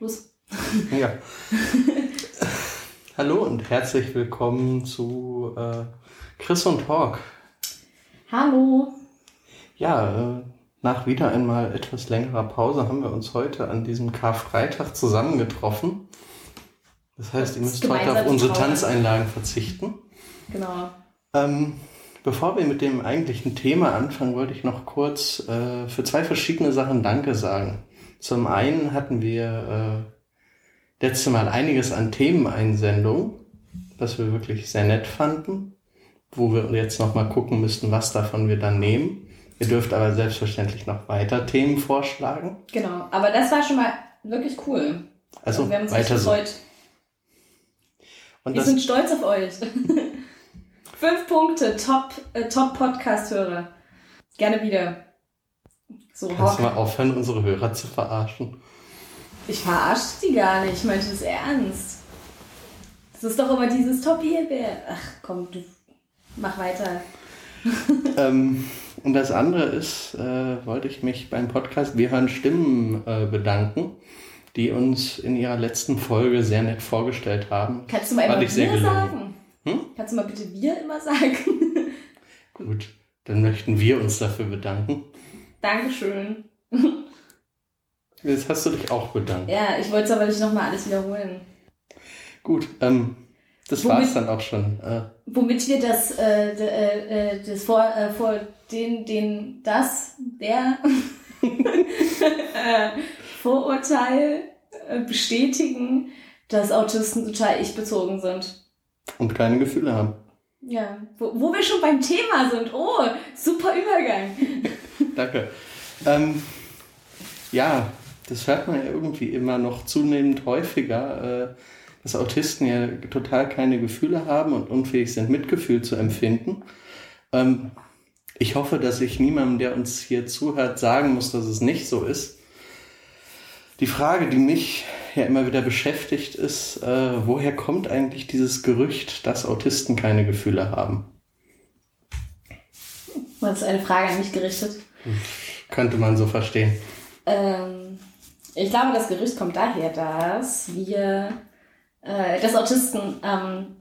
Los. Ja. Hallo und herzlich willkommen zu äh, Chris und Talk. Hallo. Ja, äh, nach wieder einmal etwas längerer Pause haben wir uns heute an diesem Karfreitag zusammengetroffen. Das heißt, ihr müsst heute auf unsere trauern. Tanzeinlagen verzichten. Genau. Ähm, bevor wir mit dem eigentlichen Thema anfangen, wollte ich noch kurz äh, für zwei verschiedene Sachen Danke sagen. Zum einen hatten wir äh, letzte Mal einiges an Themeneinsendungen, was wir wirklich sehr nett fanden, wo wir jetzt nochmal gucken müssten, was davon wir dann nehmen. Ihr dürft aber selbstverständlich noch weiter Themen vorschlagen. Genau, aber das war schon mal wirklich cool. Also, also wir haben uns weiter so. gefreut. Und wir sind stolz auf euch. Fünf Punkte, Top, äh, Top Podcast-Hörer. Gerne wieder. So, Kannst du mal aufhören, unsere Hörer zu verarschen? Ich verarsche die gar nicht, ich meinte das ernst. Das ist doch immer dieses Top hier. Ach komm, du mach weiter. ähm, und das andere ist, äh, wollte ich mich beim Podcast Wir hören Stimmen äh, bedanken, die uns in ihrer letzten Folge sehr nett vorgestellt haben. Kannst du mal immer wir sagen? Hm? Kannst du mal bitte wir immer sagen? Gut, dann möchten wir uns dafür bedanken. Dankeschön. Jetzt hast du dich auch bedankt. Ja, ich wollte es aber nicht nochmal alles wiederholen. Gut, ähm, das war es dann auch schon. Äh, womit wir das, äh, äh, äh, das vor, äh, vor den, den, das, der äh, Vorurteil bestätigen, dass Autisten total ich-bezogen sind. Und keine Gefühle haben. Ja, wo, wo wir schon beim Thema sind. Oh, super Übergang. Danke. Ähm, ja, das hört man ja irgendwie immer noch zunehmend häufiger, äh, dass Autisten ja total keine Gefühle haben und unfähig sind, Mitgefühl zu empfinden. Ähm, ich hoffe, dass ich niemandem, der uns hier zuhört, sagen muss, dass es nicht so ist. Die Frage, die mich ja immer wieder beschäftigt, ist, äh, woher kommt eigentlich dieses Gerücht, dass Autisten keine Gefühle haben? Das ist eine Frage an mich gerichtet. Könnte man so verstehen. Ähm, ich glaube, das Gerücht kommt daher, dass wir, äh, dass Autisten ähm,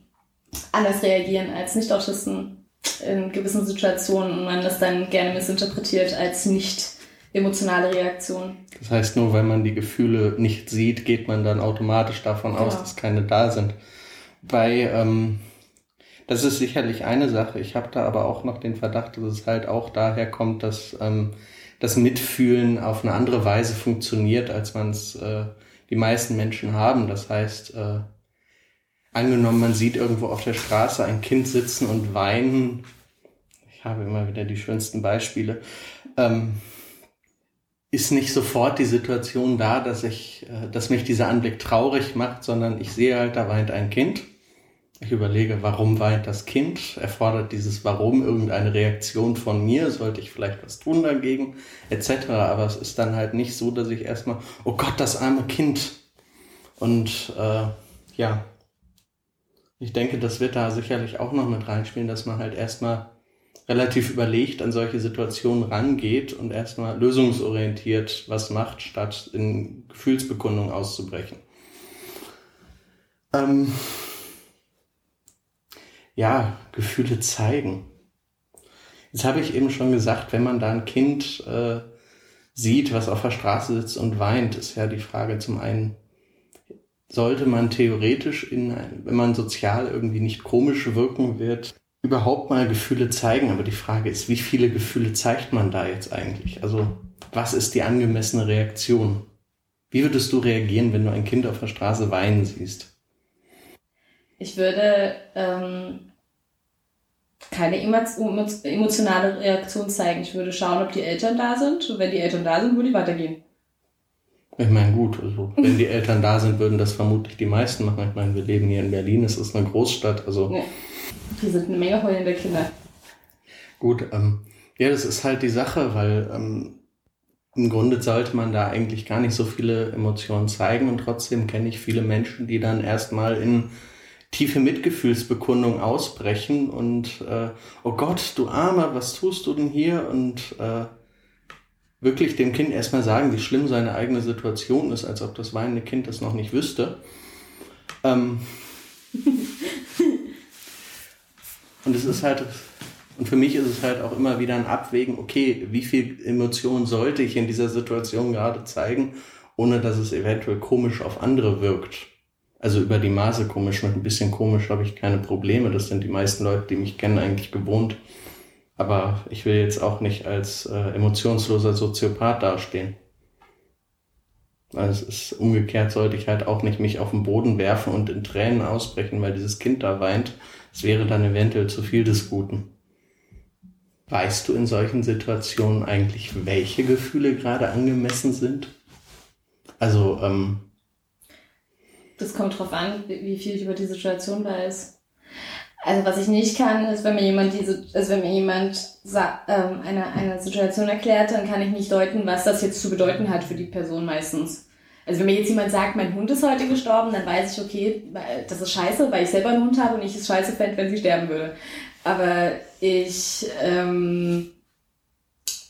anders reagieren als Nicht-Autisten in gewissen Situationen und man das dann gerne missinterpretiert als nicht emotionale Reaktion. Das heißt, nur weil man die Gefühle nicht sieht, geht man dann automatisch davon genau. aus, dass keine da sind. Bei, ähm, das ist sicherlich eine Sache. Ich habe da aber auch noch den Verdacht, dass es halt auch daher kommt, dass ähm, das Mitfühlen auf eine andere Weise funktioniert, als man es äh, die meisten Menschen haben. Das heißt, äh, angenommen, man sieht irgendwo auf der Straße ein Kind sitzen und weinen. Ich habe immer wieder die schönsten Beispiele. Ähm, ist nicht sofort die Situation da, dass ich, äh, dass mich dieser Anblick traurig macht, sondern ich sehe halt, da weint ein Kind. Ich überlege, warum weint das Kind? Erfordert dieses Warum irgendeine Reaktion von mir? Sollte ich vielleicht was tun dagegen? Etc. Aber es ist dann halt nicht so, dass ich erstmal, oh Gott, das arme Kind. Und äh, ja, ich denke, das wird da sicherlich auch noch mit reinspielen, dass man halt erstmal relativ überlegt an solche Situationen rangeht und erstmal lösungsorientiert was macht, statt in Gefühlsbekundung auszubrechen. Ähm ja, Gefühle zeigen. Jetzt habe ich eben schon gesagt, wenn man da ein Kind äh, sieht, was auf der Straße sitzt und weint, ist ja die Frage zum einen, sollte man theoretisch, in, wenn man sozial irgendwie nicht komisch wirken wird, überhaupt mal Gefühle zeigen. Aber die Frage ist, wie viele Gefühle zeigt man da jetzt eigentlich? Also was ist die angemessene Reaktion? Wie würdest du reagieren, wenn du ein Kind auf der Straße weinen siehst? Ich würde ähm, keine emotionale Reaktion zeigen. Ich würde schauen, ob die Eltern da sind. Und wenn die Eltern da sind, würde ich weitergehen. Ich meine, gut, also wenn die Eltern da sind, würden das vermutlich die meisten machen. Ich meine, wir leben hier in Berlin, es ist eine Großstadt, also. Ja. Hier sind eine Menge heulende Kinder. Gut, ähm, ja, das ist halt die Sache, weil ähm, im Grunde sollte man da eigentlich gar nicht so viele Emotionen zeigen und trotzdem kenne ich viele Menschen, die dann erstmal in tiefe Mitgefühlsbekundung ausbrechen und äh, oh Gott, du Armer, was tust du denn hier? Und äh, wirklich dem Kind erstmal sagen, wie schlimm seine eigene Situation ist, als ob das weinende Kind das noch nicht wüsste. Ähm und es ist halt, und für mich ist es halt auch immer wieder ein Abwägen, okay, wie viel Emotion sollte ich in dieser Situation gerade zeigen, ohne dass es eventuell komisch auf andere wirkt. Also über die Maße komisch, mit ein bisschen komisch habe ich keine Probleme. Das sind die meisten Leute, die mich kennen, eigentlich gewohnt. Aber ich will jetzt auch nicht als äh, emotionsloser Soziopath dastehen. Also es ist umgekehrt sollte ich halt auch nicht mich auf den Boden werfen und in Tränen ausbrechen, weil dieses Kind da weint. Es wäre dann eventuell zu viel des Guten. Weißt du in solchen Situationen eigentlich, welche Gefühle gerade angemessen sind? Also, ähm, Das kommt drauf an, wie viel ich über die Situation weiß. Also was ich nicht kann, ist, wenn mir jemand diese, also wenn mir jemand ähm, eine, eine Situation erklärt, dann kann ich nicht deuten, was das jetzt zu bedeuten hat für die Person meistens. Also wenn mir jetzt jemand sagt, mein Hund ist heute gestorben, dann weiß ich, okay, das ist scheiße, weil ich selber einen Hund habe und ich es scheiße fände, wenn sie sterben würde. Aber ich ähm,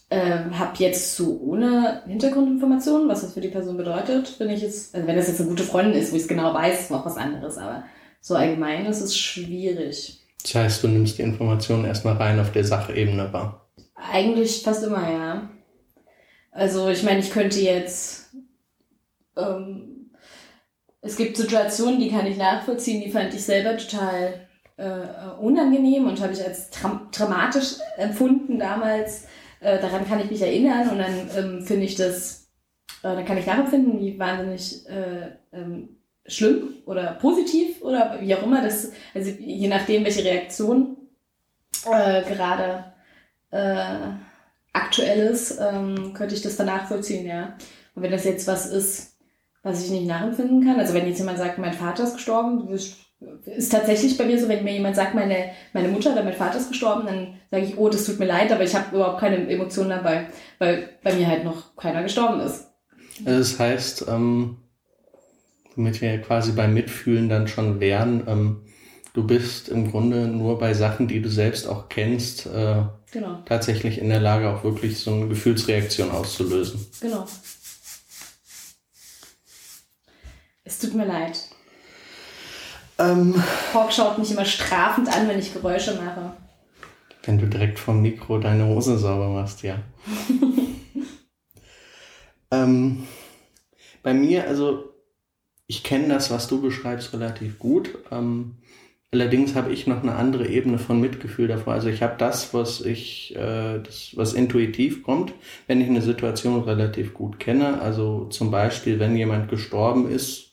ähm, habe jetzt so ohne Hintergrundinformationen, was das für die Person bedeutet, wenn ich jetzt, also wenn das jetzt eine gute Freundin ist, wo ich es genau weiß, ist noch was anderes, aber so allgemein ist es schwierig. Das heißt, du nimmst die Informationen erstmal rein auf der Sachebene wahr? Eigentlich fast immer, ja. Also ich meine, ich könnte jetzt, ähm, es gibt Situationen, die kann ich nachvollziehen, die fand ich selber total äh, unangenehm und habe ich als dramatisch empfunden damals. Äh, daran kann ich mich erinnern und dann ähm, finde ich das, äh, dann kann ich nachempfinden, wie wahnsinnig äh, ähm, schlimm oder positiv oder wie auch immer. Das, also je nachdem, welche Reaktion äh, gerade äh, aktuell ist, ähm, könnte ich das danach vollziehen, ja. Und wenn das jetzt was ist, was ich nicht nachempfinden kann, also wenn jetzt jemand sagt, mein Vater ist gestorben, ist tatsächlich bei mir so, wenn mir jemand sagt, meine, meine Mutter oder mein Vater ist gestorben, dann sage ich, oh, das tut mir leid, aber ich habe überhaupt keine Emotionen dabei, weil bei mir halt noch keiner gestorben ist. Also das heißt, ähm, womit wir quasi beim Mitfühlen dann schon wären, ähm, du bist im Grunde nur bei Sachen, die du selbst auch kennst, äh, genau. tatsächlich in der Lage, auch wirklich so eine Gefühlsreaktion auszulösen. Genau. Es tut mir leid. Ähm, Hawk schaut mich immer strafend an, wenn ich Geräusche mache. Wenn du direkt vom Mikro deine Hose sauber machst, ja. ähm, bei mir, also ich kenne das, was du beschreibst, relativ gut. Ähm, allerdings habe ich noch eine andere Ebene von Mitgefühl davor. Also ich habe das, was ich, äh, das, was intuitiv kommt, wenn ich eine Situation relativ gut kenne. Also zum Beispiel, wenn jemand gestorben ist,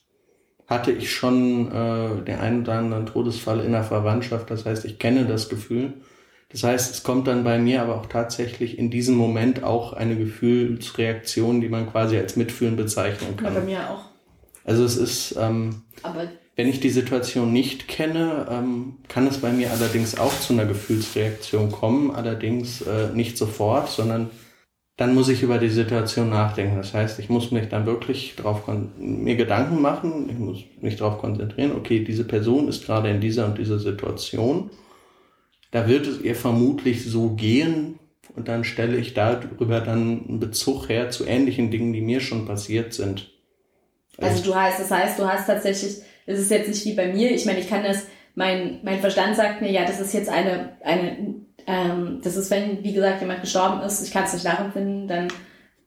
hatte ich schon äh, den einen oder anderen Todesfall in der Verwandtschaft. Das heißt, ich kenne das Gefühl. Das heißt, es kommt dann bei mir aber auch tatsächlich in diesem Moment auch eine Gefühlsreaktion, die man quasi als Mitfühlen bezeichnen kann. Ja, bei mir auch. Also es ist, ähm, aber wenn ich die Situation nicht kenne, ähm, kann es bei mir allerdings auch zu einer Gefühlsreaktion kommen, allerdings äh, nicht sofort, sondern dann muss ich über die Situation nachdenken. Das heißt, ich muss mich dann wirklich drauf mir Gedanken machen, ich muss mich darauf konzentrieren, okay, diese Person ist gerade in dieser und dieser Situation. Da wird es ihr vermutlich so gehen und dann stelle ich darüber dann einen Bezug her zu ähnlichen Dingen, die mir schon passiert sind. Also du hast, das heißt, du hast tatsächlich, es ist jetzt nicht wie bei mir, ich meine, ich kann das, mein, mein Verstand sagt mir, ja, das ist jetzt eine, eine ähm, das ist, wenn, wie gesagt, jemand gestorben ist, ich kann es nicht nachempfinden, dann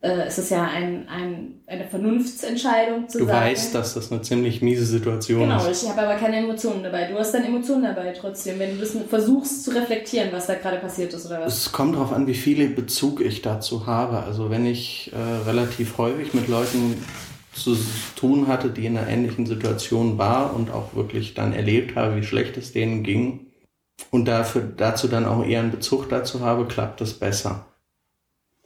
äh, ist es ja ein, ein, eine Vernunftsentscheidung zu du sagen. Du weißt, dass das eine ziemlich miese Situation genau, ist. Genau, ich habe aber keine Emotionen dabei. Du hast dann Emotionen dabei trotzdem, wenn du das versuchst zu reflektieren, was da gerade passiert ist oder was. Es kommt darauf an, wie viel Bezug ich dazu habe. Also wenn ich äh, relativ häufig mit Leuten zu tun hatte, die in einer ähnlichen Situation war und auch wirklich dann erlebt habe, wie schlecht es denen ging, und dafür, dazu dann auch eher einen Bezug dazu habe, klappt es besser.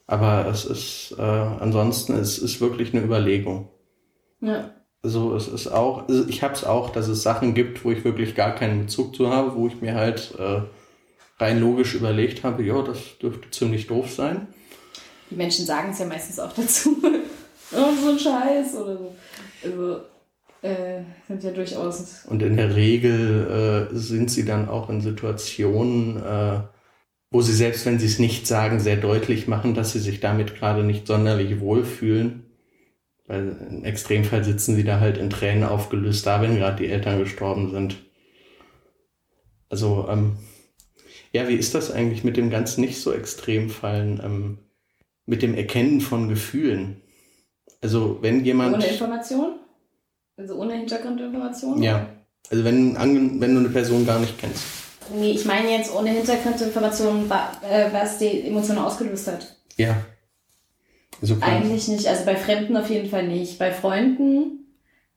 Aber es ist, äh, ansonsten, es ist wirklich eine Überlegung. Ja. Also es ist auch, also ich habe es auch, dass es Sachen gibt, wo ich wirklich gar keinen Bezug zu habe, wo ich mir halt äh, rein logisch überlegt habe, ja, das dürfte ziemlich doof sein. Die Menschen sagen es ja meistens auch dazu. oh, so ein Scheiß oder so. Also äh, sind ja durchaus. Und in der Regel äh, sind sie dann auch in Situationen, äh, wo sie selbst wenn sie es nicht sagen, sehr deutlich machen, dass sie sich damit gerade nicht sonderlich wohlfühlen. Weil im Extremfall sitzen sie da halt in Tränen aufgelöst da, wenn gerade die Eltern gestorben sind. Also, ähm, ja, wie ist das eigentlich mit dem ganz nicht so Extremfallen, ähm, mit dem Erkennen von Gefühlen? Also, wenn jemand. Ohne Information? Also ohne Hintergrundinformation? Ja. Also wenn, wenn du eine Person gar nicht kennst. Nee, ich meine jetzt ohne Hintergrundinformation, äh, was die Emotionen ausgelöst hat. Ja. Also Eigentlich nicht. Also bei Fremden auf jeden Fall nicht. Bei Freunden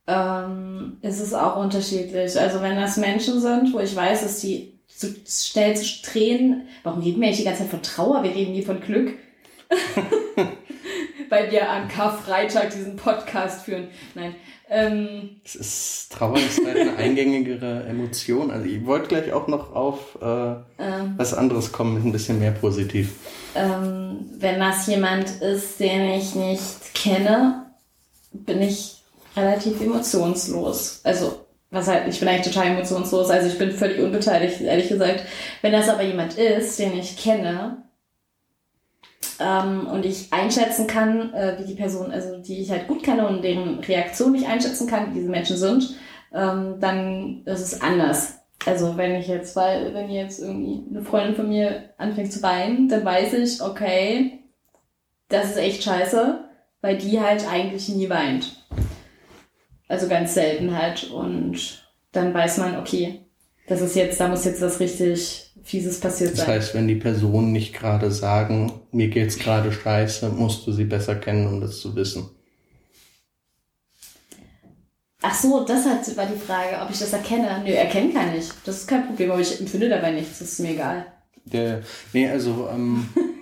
ähm, ist es auch unterschiedlich. Also wenn das Menschen sind, wo ich weiß, dass die so schnell zu Tränen. Warum reden wir eigentlich die ganze Zeit von Trauer? Wir reden nie von Glück. Weil wir am Karfreitag diesen Podcast führen. Nein. Ähm, es ist, Trauer ist halt eine eingängigere Emotion. Also ich wollte gleich auch noch auf äh, ähm, was anderes kommen, mit ein bisschen mehr positiv. Ähm, wenn das jemand ist, den ich nicht kenne, bin ich relativ emotionslos. Also, was halt, ich bin eigentlich total emotionslos, also ich bin völlig unbeteiligt, ehrlich gesagt. Wenn das aber jemand ist, den ich kenne, ähm, und ich einschätzen kann, äh, wie die Person, also die ich halt gut kenne und deren Reaktion ich einschätzen kann, wie diese Menschen sind, ähm, dann ist es anders. Also wenn ich jetzt, weil wenn jetzt irgendwie eine Freundin von mir anfängt zu weinen, dann weiß ich, okay, das ist echt scheiße, weil die halt eigentlich nie weint. Also ganz selten halt. Und dann weiß man, okay, das ist jetzt, da muss jetzt was richtig Fieses passiert sein. Das heißt, wenn die Personen nicht gerade sagen, mir geht's gerade scheiße, musst du sie besser kennen, um das zu wissen. Ach so, das war die Frage, ob ich das erkenne. Nö, erkennen kann ich. Das ist kein Problem, aber ich empfinde dabei nichts. Das ist mir egal. Der, nee, also, ähm,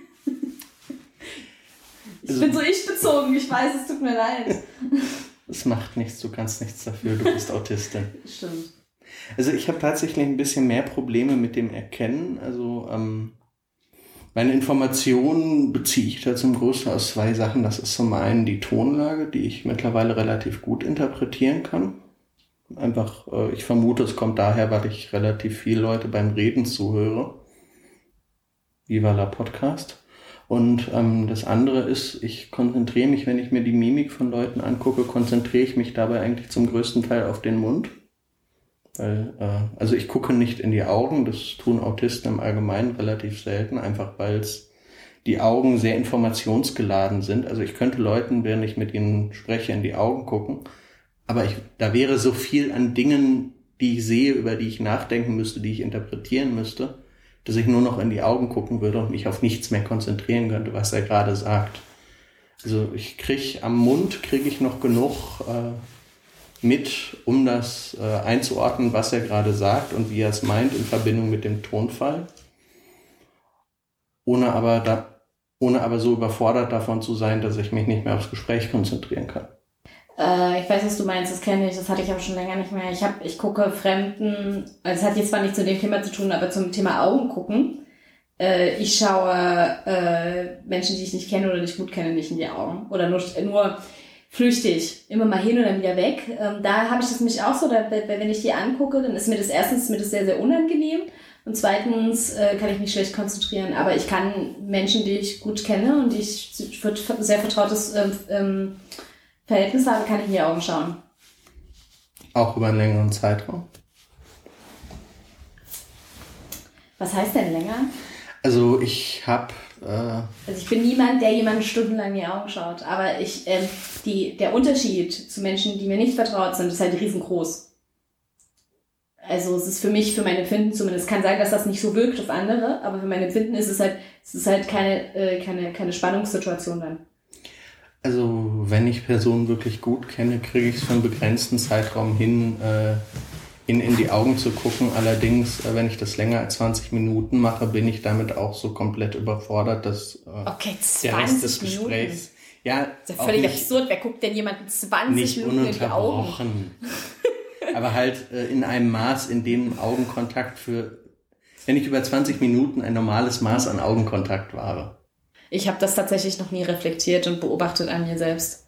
Ich also, bin so ich-bezogen, ich weiß, es tut mir leid. Es macht nichts, du kannst nichts dafür, du bist Autistin. Stimmt. Also ich habe tatsächlich ein bisschen mehr Probleme mit dem Erkennen. Also ähm, meine Informationen beziehe ich da zum Großteil aus zwei Sachen. Das ist zum einen die Tonlage, die ich mittlerweile relativ gut interpretieren kann. Einfach, äh, ich vermute, es kommt daher, weil ich relativ viel Leute beim Reden zuhöre. Viva la Podcast. Und ähm, das andere ist, ich konzentriere mich, wenn ich mir die Mimik von Leuten angucke, konzentriere ich mich dabei eigentlich zum größten Teil auf den Mund. Weil, äh, also ich gucke nicht in die Augen, das tun Autisten im Allgemeinen relativ selten, einfach weil es die Augen sehr informationsgeladen sind. Also ich könnte Leuten, während ich mit ihnen spreche, in die Augen gucken, aber ich, da wäre so viel an Dingen, die ich sehe, über die ich nachdenken müsste, die ich interpretieren müsste, dass ich nur noch in die Augen gucken würde und mich auf nichts mehr konzentrieren könnte, was er gerade sagt. Also ich krieg am Mund kriege ich noch genug äh, mit, um das äh, einzuordnen, was er gerade sagt und wie er es meint in Verbindung mit dem Tonfall, ohne aber, da, ohne aber so überfordert davon zu sein, dass ich mich nicht mehr aufs Gespräch konzentrieren kann. Äh, ich weiß, was du meinst, das kenne ich, das hatte ich aber schon länger nicht mehr. Ich, hab, ich gucke Fremden, also es hat jetzt zwar nichts zu dem Thema zu tun, aber zum Thema Augen gucken. Äh, ich schaue äh, Menschen, die ich nicht kenne oder nicht gut kenne, nicht in die Augen. Oder nur, nur flüchtig, immer mal hin und dann wieder weg. Ähm, da habe ich das nämlich auch so, da, wenn ich die angucke, dann ist mir das erstens ist mir das sehr, sehr unangenehm und zweitens äh, kann ich mich schlecht konzentrieren. Aber ich kann Menschen, die ich gut kenne und die ich für sehr vertrautes ähm, ähm, Verhältnis habe, kann ich in die Augen schauen. Auch über einen längeren Zeitraum? Was heißt denn länger? Also ich habe. Also ich bin niemand, der jemanden stundenlang in die Augen schaut. Aber ich, ähm, die, der Unterschied zu Menschen, die mir nicht vertraut sind, ist halt riesengroß. Also es ist für mich, für mein Empfinden zumindest, kann sein, dass das nicht so wirkt auf andere, aber für mein Empfinden ist es halt, es ist halt keine, äh, keine, keine Spannungssituation dann. Also wenn ich Personen wirklich gut kenne, kriege ich es für einen begrenzten Zeitraum hin, äh, in, in die Augen zu gucken. Allerdings, äh, wenn ich das länger als 20 Minuten mache, bin ich damit auch so komplett überfordert, dass äh, okay, 20 der Rest des Minuten. Gesprächs. Ja, das ist ja völlig nicht, absurd. Wer guckt denn jemanden 20 Minuten in die Augen? Aber halt äh, in einem Maß, in dem Augenkontakt für, wenn ich über 20 Minuten ein normales Maß an Augenkontakt war. Ich habe das tatsächlich noch nie reflektiert und beobachtet an mir selbst.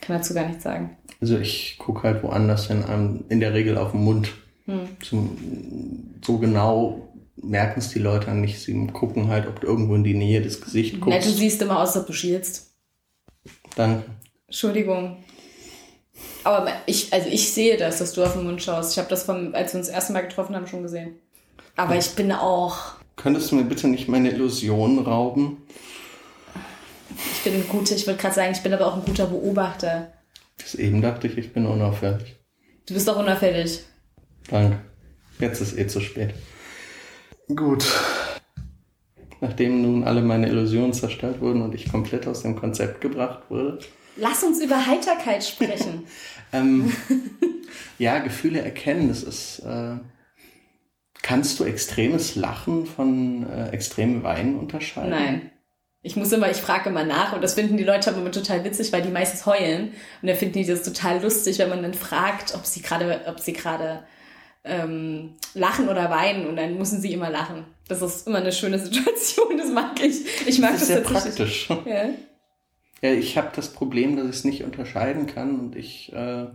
Kann dazu gar nichts sagen. Also ich gucke halt woanders hin, in der Regel auf den Mund. Hm. Zum, so genau merken es die Leute nicht. Sie gucken halt, ob du irgendwo in die Nähe des Gesichts guckst. Na, du siehst immer aus, als ob du schielst. Danke. Entschuldigung. Aber ich, also ich sehe das, dass du auf den Mund schaust. Ich habe das vom, als wir uns das erste Mal getroffen haben, schon gesehen. Aber ich bin auch. Könntest du mir bitte nicht meine Illusion rauben? Ich bin ein guter, ich würde gerade sagen, ich bin aber auch ein guter Beobachter. Bis eben dachte ich, ich bin unauffällig. Du bist doch unauffällig. Danke. Jetzt ist eh zu spät. Gut. Nachdem nun alle meine Illusionen zerstört wurden und ich komplett aus dem Konzept gebracht wurde. Lass uns über Heiterkeit sprechen. ähm, ja, Gefühle erkennen, das ist. Äh, kannst du extremes Lachen von äh, extremem Weinen unterscheiden? Nein. Ich muss immer, ich frage immer nach und das finden die Leute aber immer total witzig, weil die meistens heulen und dann finden die das total lustig, wenn man dann fragt, ob sie gerade, ob sie gerade ähm, lachen oder weinen und dann müssen sie immer lachen. Das ist immer eine schöne Situation, das mag ich. Ich mag das, das ist sehr praktisch. Ja. ja ich habe das Problem, dass ich es nicht unterscheiden kann und ich äh,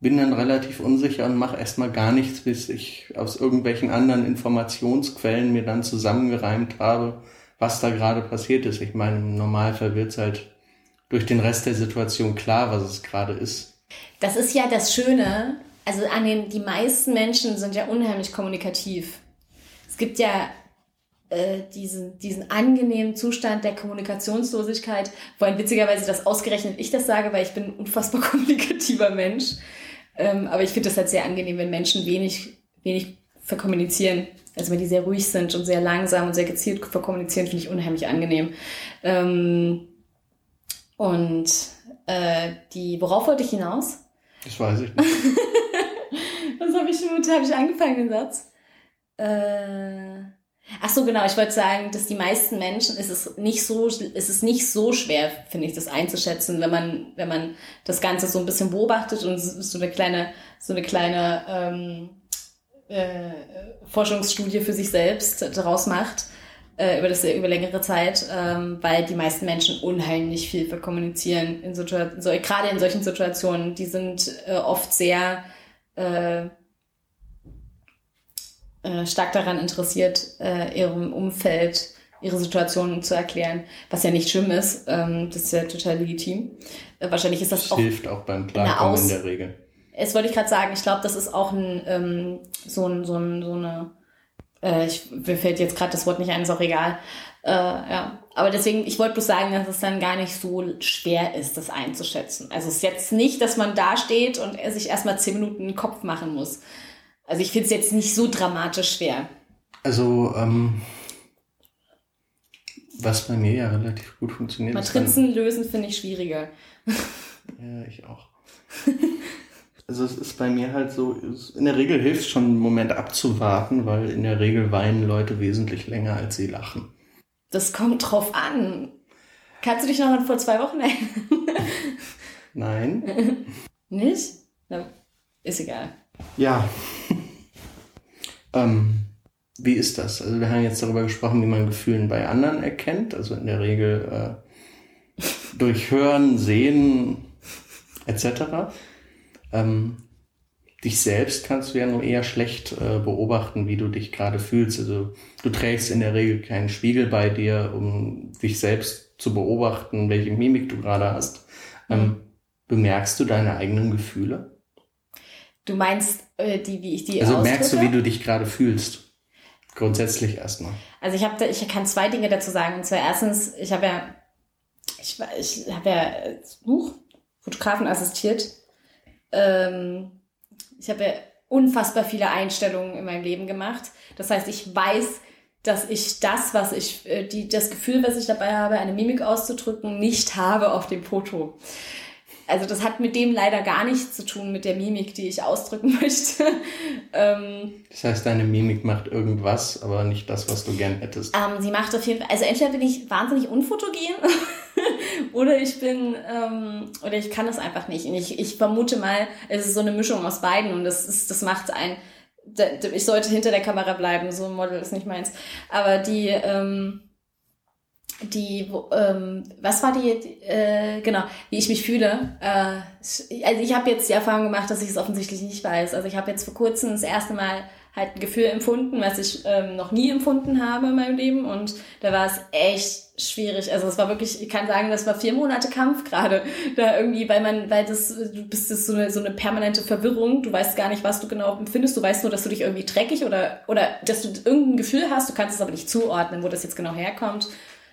bin dann relativ unsicher und mache erstmal gar nichts, bis ich aus irgendwelchen anderen Informationsquellen mir dann zusammengereimt habe, was da gerade passiert ist. Ich meine, im Normalfall wird es halt durch den Rest der Situation klar, was es gerade ist. Das ist ja das Schöne also an den, die meisten Menschen sind ja unheimlich kommunikativ. Es gibt ja äh, diesen, diesen angenehmen Zustand der Kommunikationslosigkeit, wo ein witzigerweise das ausgerechnet ich das sage, weil ich bin ein unfassbar kommunikativer Mensch. Ähm, aber ich finde das halt sehr angenehm, wenn Menschen wenig, wenig verkommunizieren. Also wenn die sehr ruhig sind und sehr langsam und sehr gezielt verkommunizieren, finde ich unheimlich angenehm. Ähm, und äh, die, worauf wollte ich hinaus? Das weiß ich nicht. Was habe ich schon, habe ich angefangen, den Satz? Äh, ach so, genau, ich wollte sagen, dass die meisten Menschen, ist es nicht so, ist es nicht so schwer, finde ich, das einzuschätzen, wenn man, wenn man das Ganze so ein bisschen beobachtet und so eine kleine, so eine kleine, ähm, äh, Forschungsstudie für sich selbst daraus macht äh, über das über längere Zeit, ähm, weil die meisten Menschen unheimlich viel verkommunizieren in Situationen, so, gerade in solchen Situationen, die sind äh, oft sehr äh, äh, stark daran interessiert, äh, ihrem Umfeld ihre Situation zu erklären, was ja nicht schlimm ist. Ähm, das ist ja total legitim. Äh, wahrscheinlich ist das, das auch. Hilft auch beim Klarkommen in der Regel. Es wollte ich gerade sagen, ich glaube, das ist auch ein, ähm, so, ein, so, ein, so eine, äh, ich, mir fällt jetzt gerade das Wort nicht ein, ist auch egal. Äh, ja. Aber deswegen, ich wollte bloß sagen, dass es dann gar nicht so schwer ist, das einzuschätzen. Also es ist jetzt nicht, dass man da steht und sich erstmal zehn Minuten den Kopf machen muss. Also ich finde es jetzt nicht so dramatisch schwer. Also, ähm, was bei mir ja relativ gut funktioniert. Matrizen lösen finde ich schwieriger. ja, ich auch. also es ist bei mir halt so, in der Regel hilft es schon, einen Moment abzuwarten, weil in der Regel weinen Leute wesentlich länger, als sie lachen. Das kommt drauf an. Kannst du dich noch an vor zwei Wochen erinnern? Nein. Nicht? Na, ist egal. Ja. ähm, wie ist das? Also wir haben jetzt darüber gesprochen, wie man Gefühlen bei anderen erkennt. Also in der Regel äh, durch Hören, Sehen etc. Ähm, dich selbst kannst du ja nur eher schlecht äh, beobachten, wie du dich gerade fühlst. Also du trägst in der Regel keinen Spiegel bei dir, um dich selbst zu beobachten, welche Mimik du gerade hast. Ähm, mhm. bemerkst du deine eigenen Gefühle? Du meinst, äh, die, wie ich die Also ausdrücke? merkst du, wie du dich gerade fühlst? Grundsätzlich erstmal. Also ich habe, ich kann zwei Dinge dazu sagen. Und zwar erstens, ich habe ja, ich, ich habe ja Buch Fotografen assistiert. Ähm, ich habe ja unfassbar viele Einstellungen in meinem Leben gemacht. Das heißt, ich weiß, dass ich das, was ich, äh, die, das Gefühl, was ich dabei habe, eine Mimik auszudrücken, nicht habe auf dem Foto. Also das hat mit dem leider gar nichts zu tun, mit der Mimik, die ich ausdrücken möchte. ähm, das heißt, deine Mimik macht irgendwas, aber nicht das, was du gern hättest. Ähm, sie macht auf jeden Fall, also entweder bin ich wahnsinnig unfotogen oder ich bin, ähm, oder ich kann das einfach nicht. Und ich, ich vermute mal, es ist so eine Mischung aus beiden und das ist, das macht ein, ich sollte hinter der Kamera bleiben, so ein Model ist nicht meins. Aber die, ähm, die, ähm, was war die, äh, genau, wie ich mich fühle. Äh, also ich habe jetzt die Erfahrung gemacht, dass ich es offensichtlich nicht weiß. Also ich habe jetzt vor kurzem das erste Mal halt ein Gefühl empfunden, was ich ähm, noch nie empfunden habe in meinem Leben. Und da war es echt schwierig. Also es war wirklich, ich kann sagen, das war vier Monate Kampf gerade. Da irgendwie, weil man, weil das, du bist das so eine, so eine permanente Verwirrung. Du weißt gar nicht, was du genau empfindest. Du weißt nur, dass du dich irgendwie dreckig oder, oder dass du irgendein Gefühl hast. Du kannst es aber nicht zuordnen, wo das jetzt genau herkommt.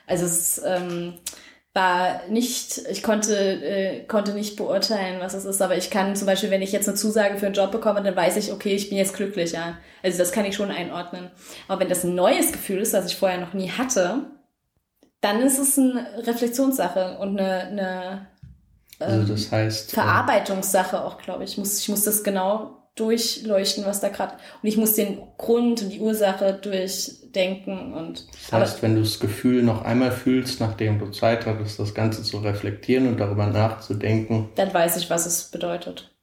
Also es ist, ähm, war nicht, ich konnte, äh, konnte nicht beurteilen, was es ist, aber ich kann zum Beispiel, wenn ich jetzt eine Zusage für einen Job bekomme, dann weiß ich, okay, ich bin jetzt glücklicher. Also das kann ich schon einordnen. Aber wenn das ein neues Gefühl ist, das ich vorher noch nie hatte, dann ist es eine Reflexionssache und eine, eine also das heißt, äh, Verarbeitungssache auch, glaube ich. Ich muss, ich muss das genau durchleuchten, was da gerade. Und ich muss den Grund und die Ursache durchdenken. Und, das heißt, wenn du das Gefühl noch einmal fühlst, nachdem du Zeit hattest, das Ganze zu reflektieren und darüber nachzudenken. Dann weiß ich, was es bedeutet.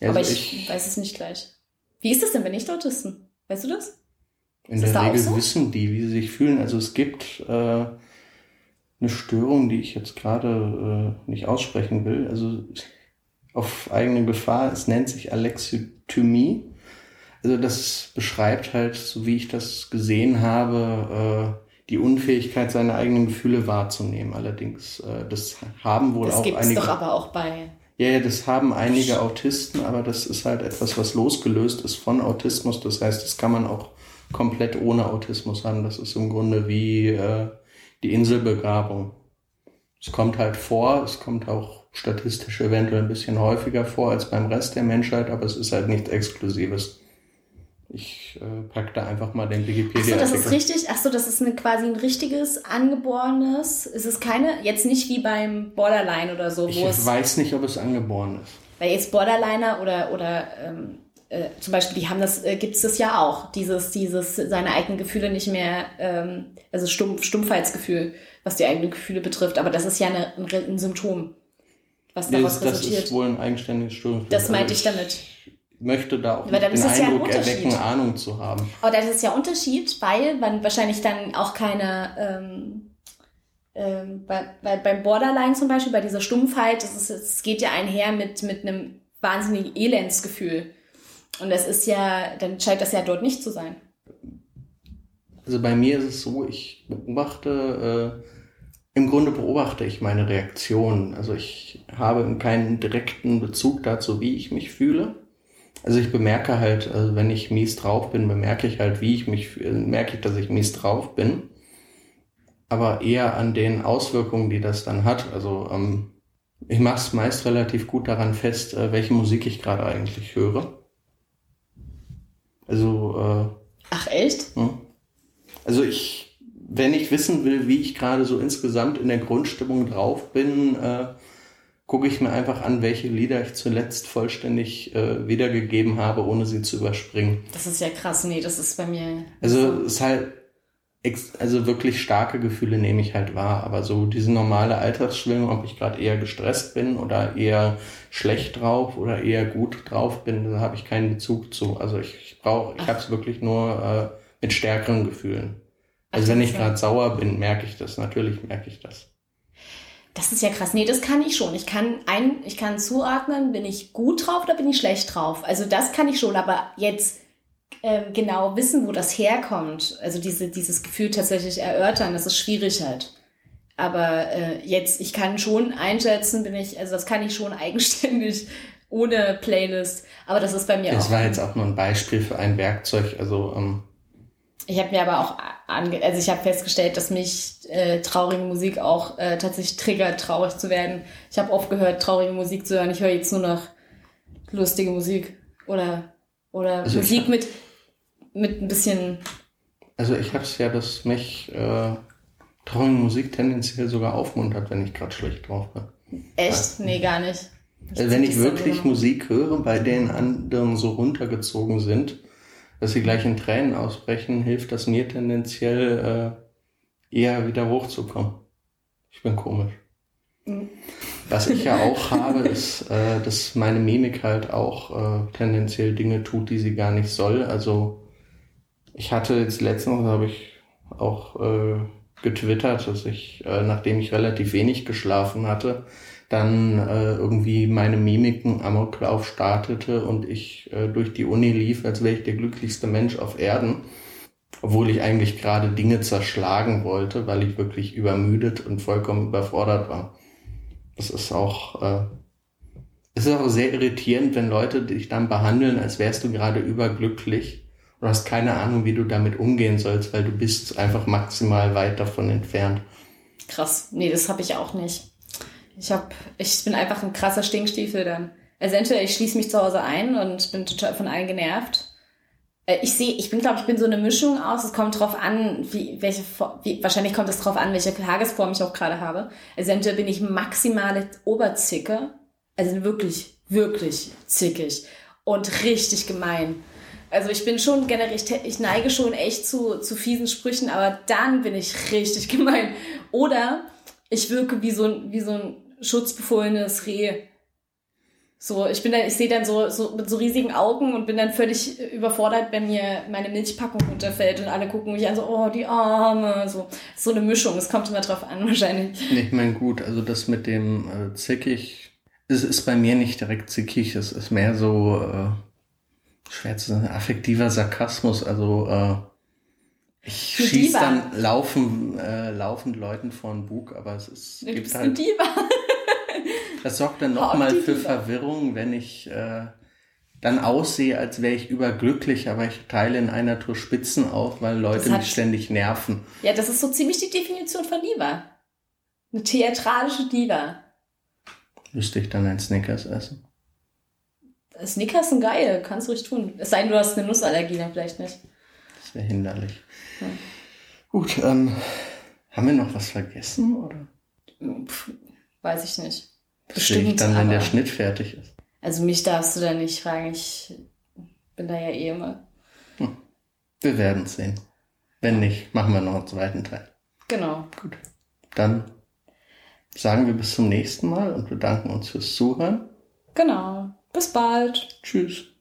Also aber ich, ich, weiß es nicht gleich. Wie ist das denn, wenn nicht Autisten? Weißt du das? In ist der Regel so? wissen die, wie sie sich fühlen. Also es gibt äh, eine Störung, die ich jetzt gerade äh, nicht aussprechen will. Also auf eigene Gefahr. Es nennt sich Alexithymie. Also das beschreibt halt, so wie ich das gesehen habe, äh, die Unfähigkeit, seine eigenen Gefühle wahrzunehmen. Allerdings, äh, das haben wohl das auch gibt's einige. Das doch aber auch bei. Ja, ja, das haben einige Autisten, aber das ist halt etwas, was losgelöst ist von Autismus. Das heißt, das kann man auch komplett ohne Autismus haben. Das ist im Grunde wie äh, die Inselbegabung. Es kommt halt vor, es kommt auch statistisch eventuell ein bisschen häufiger vor als beim Rest der Menschheit, aber es ist halt nichts Exklusives. Ich äh, pack da einfach mal den Wikipedia. Achso, das ist richtig. Achso, das ist eine, quasi ein richtiges angeborenes. Ist es keine, jetzt nicht wie beim Borderline oder so, wo ich es. Ich weiß nicht, ob es angeboren ist. Weil jetzt Borderliner oder, oder ähm, äh, zum Beispiel, die haben das, äh, gibt es das ja auch, dieses, dieses, seine eigenen Gefühle nicht mehr, ähm, also Stumpf, Stumpfheitsgefühl, was die eigenen Gefühle betrifft. Aber das ist ja eine, ein, ein Symptom was daraus das, resultiert. Das ist wohl ein eigenständiges Störungsbild. Das meinte ich damit. Ich möchte da auch den Eindruck ja erwecken, Ahnung zu haben. Aber das ist ja Unterschied, weil man wahrscheinlich dann auch keine, ähm, ähm, bei, bei, beim Borderline zum Beispiel, bei dieser Stumpfheit, es geht ja einher mit, mit einem wahnsinnigen Elendsgefühl. Und das ist ja, dann scheint das ja dort nicht zu sein. Also bei mir ist es so, ich beobachte äh, im Grunde beobachte ich meine Reaktionen. Also ich habe keinen direkten Bezug dazu, wie ich mich fühle. Also ich bemerke halt, also wenn ich mies drauf bin, bemerke ich halt, wie ich mich fühle, merke ich, dass ich mies drauf bin. Aber eher an den Auswirkungen, die das dann hat. Also ähm, ich mache es meist relativ gut daran fest, äh, welche Musik ich gerade eigentlich höre. Also. Äh, Ach echt? Hm? Wenn ich wissen will, wie ich gerade so insgesamt in der Grundstimmung drauf bin, äh, gucke ich mir einfach an, welche Lieder ich zuletzt vollständig äh, wiedergegeben habe, ohne sie zu überspringen. Das ist ja krass, nee, das ist bei mir. Also es ist halt, also wirklich starke Gefühle nehme ich halt wahr, aber so diese normale Alltagsschwingung, ob ich gerade eher gestresst bin oder eher schlecht drauf oder eher gut drauf bin, da habe ich keinen Bezug zu. Also ich, ich brauche, ich habe es wirklich nur äh, mit stärkeren Gefühlen. Also wenn ich gerade sauer bin, merke ich das. Natürlich merke ich das. Das ist ja krass. Nee, das kann ich schon. Ich kann ein, ich kann zuordnen, bin ich gut drauf oder bin ich schlecht drauf. Also das kann ich schon, aber jetzt äh, genau wissen, wo das herkommt, also diese, dieses Gefühl tatsächlich erörtern, das ist schwierig halt. Aber äh, jetzt, ich kann schon einschätzen, bin ich, also das kann ich schon eigenständig ohne Playlist. Aber das ist bei mir das auch. Das war jetzt auch nur ein Beispiel für ein Werkzeug. Also ähm, ich habe mir aber auch ange also ich habe festgestellt, dass mich äh, traurige Musik auch äh, tatsächlich triggert, traurig zu werden. Ich habe oft gehört, traurige Musik zu hören. Ich höre jetzt nur noch lustige Musik oder oder also Musik hab, mit mit ein bisschen. Also ich habe es ja, dass mich äh, traurige Musik tendenziell sogar aufmuntert, wenn ich gerade schlecht drauf bin. Echt? Nee, gar nicht. Also wenn ich wirklich Musik höre, bei denen anderen so runtergezogen sind, dass sie gleich in Tränen ausbrechen, hilft das mir tendenziell äh, eher wieder hochzukommen. Ich bin komisch. Mhm. Was ich ja auch habe, ist, äh, dass meine Mimik halt auch äh, tendenziell Dinge tut, die sie gar nicht soll. Also ich hatte jetzt letztens, habe ich auch äh, getwittert, dass ich, äh, nachdem ich relativ wenig geschlafen hatte, dann äh, irgendwie meine Mimiken Amoklauf startete und ich äh, durch die Uni lief, als wäre ich der glücklichste Mensch auf Erden, obwohl ich eigentlich gerade Dinge zerschlagen wollte, weil ich wirklich übermüdet und vollkommen überfordert war. Das ist auch, äh, es ist auch sehr irritierend, wenn Leute dich dann behandeln, als wärst du gerade überglücklich. Du hast keine Ahnung, wie du damit umgehen sollst, weil du bist einfach maximal weit davon entfernt. Krass. Nee, das habe ich auch nicht. Ich hab, ich bin einfach ein krasser Stinkstiefel dann. Also entweder ich schließe mich zu Hause ein und bin total von allen genervt. Äh, ich sehe, ich bin, glaube ich, bin so eine Mischung aus. Es kommt drauf an, wie, welche, wie, wahrscheinlich kommt es drauf an, welche Tagesform ich auch gerade habe. Also entweder bin ich maximale Oberzicke, also wirklich, wirklich zickig und richtig gemein. Also ich bin schon generell, ich neige schon echt zu, zu fiesen Sprüchen, aber dann bin ich richtig gemein. Oder ich wirke wie so, wie so ein schutzbefohlenes Reh. So, ich bin dann, ich sehe dann so, so mit so riesigen Augen und bin dann völlig überfordert, wenn mir meine Milchpackung runterfällt und alle gucken mich an, so, oh, die Arme, so. So eine Mischung, es kommt immer drauf an, wahrscheinlich. Ich meine, gut, also das mit dem äh, zickig, es ist bei mir nicht direkt zickig, es ist mehr so, äh, schwer zu sagen, affektiver Sarkasmus, also, äh, ich schieß dann laufen, äh, laufend Leuten vor den Bug, aber es ist, du gibt halt. Diva. Das sorgt dann nochmal für Diva. Verwirrung, wenn ich äh, dann aussehe, als wäre ich überglücklich, aber ich teile in einer Tour Spitzen auf, weil Leute mich ständig nerven. Ja, das ist so ziemlich die Definition von Diva. Eine theatralische Diva. Müsste ich dann ein Snickers essen? Snickers sind geil, kannst du ruhig tun. Es sei denn, du hast eine Nussallergie, dann vielleicht nicht. Das wäre hinderlich. Ja. Gut, ähm, haben wir noch was vergessen, oder? Pff, weiß ich nicht. Bestimmt. Ich dann, wenn der Schnitt fertig ist. Also mich darfst du da nicht fragen, ich bin da ja eh immer. Hm. Wir werden sehen. Wenn nicht, machen wir noch einen zweiten Teil. Genau. Gut. Dann sagen wir bis zum nächsten Mal und bedanken uns fürs Zuhören. Genau. Bis bald. Tschüss.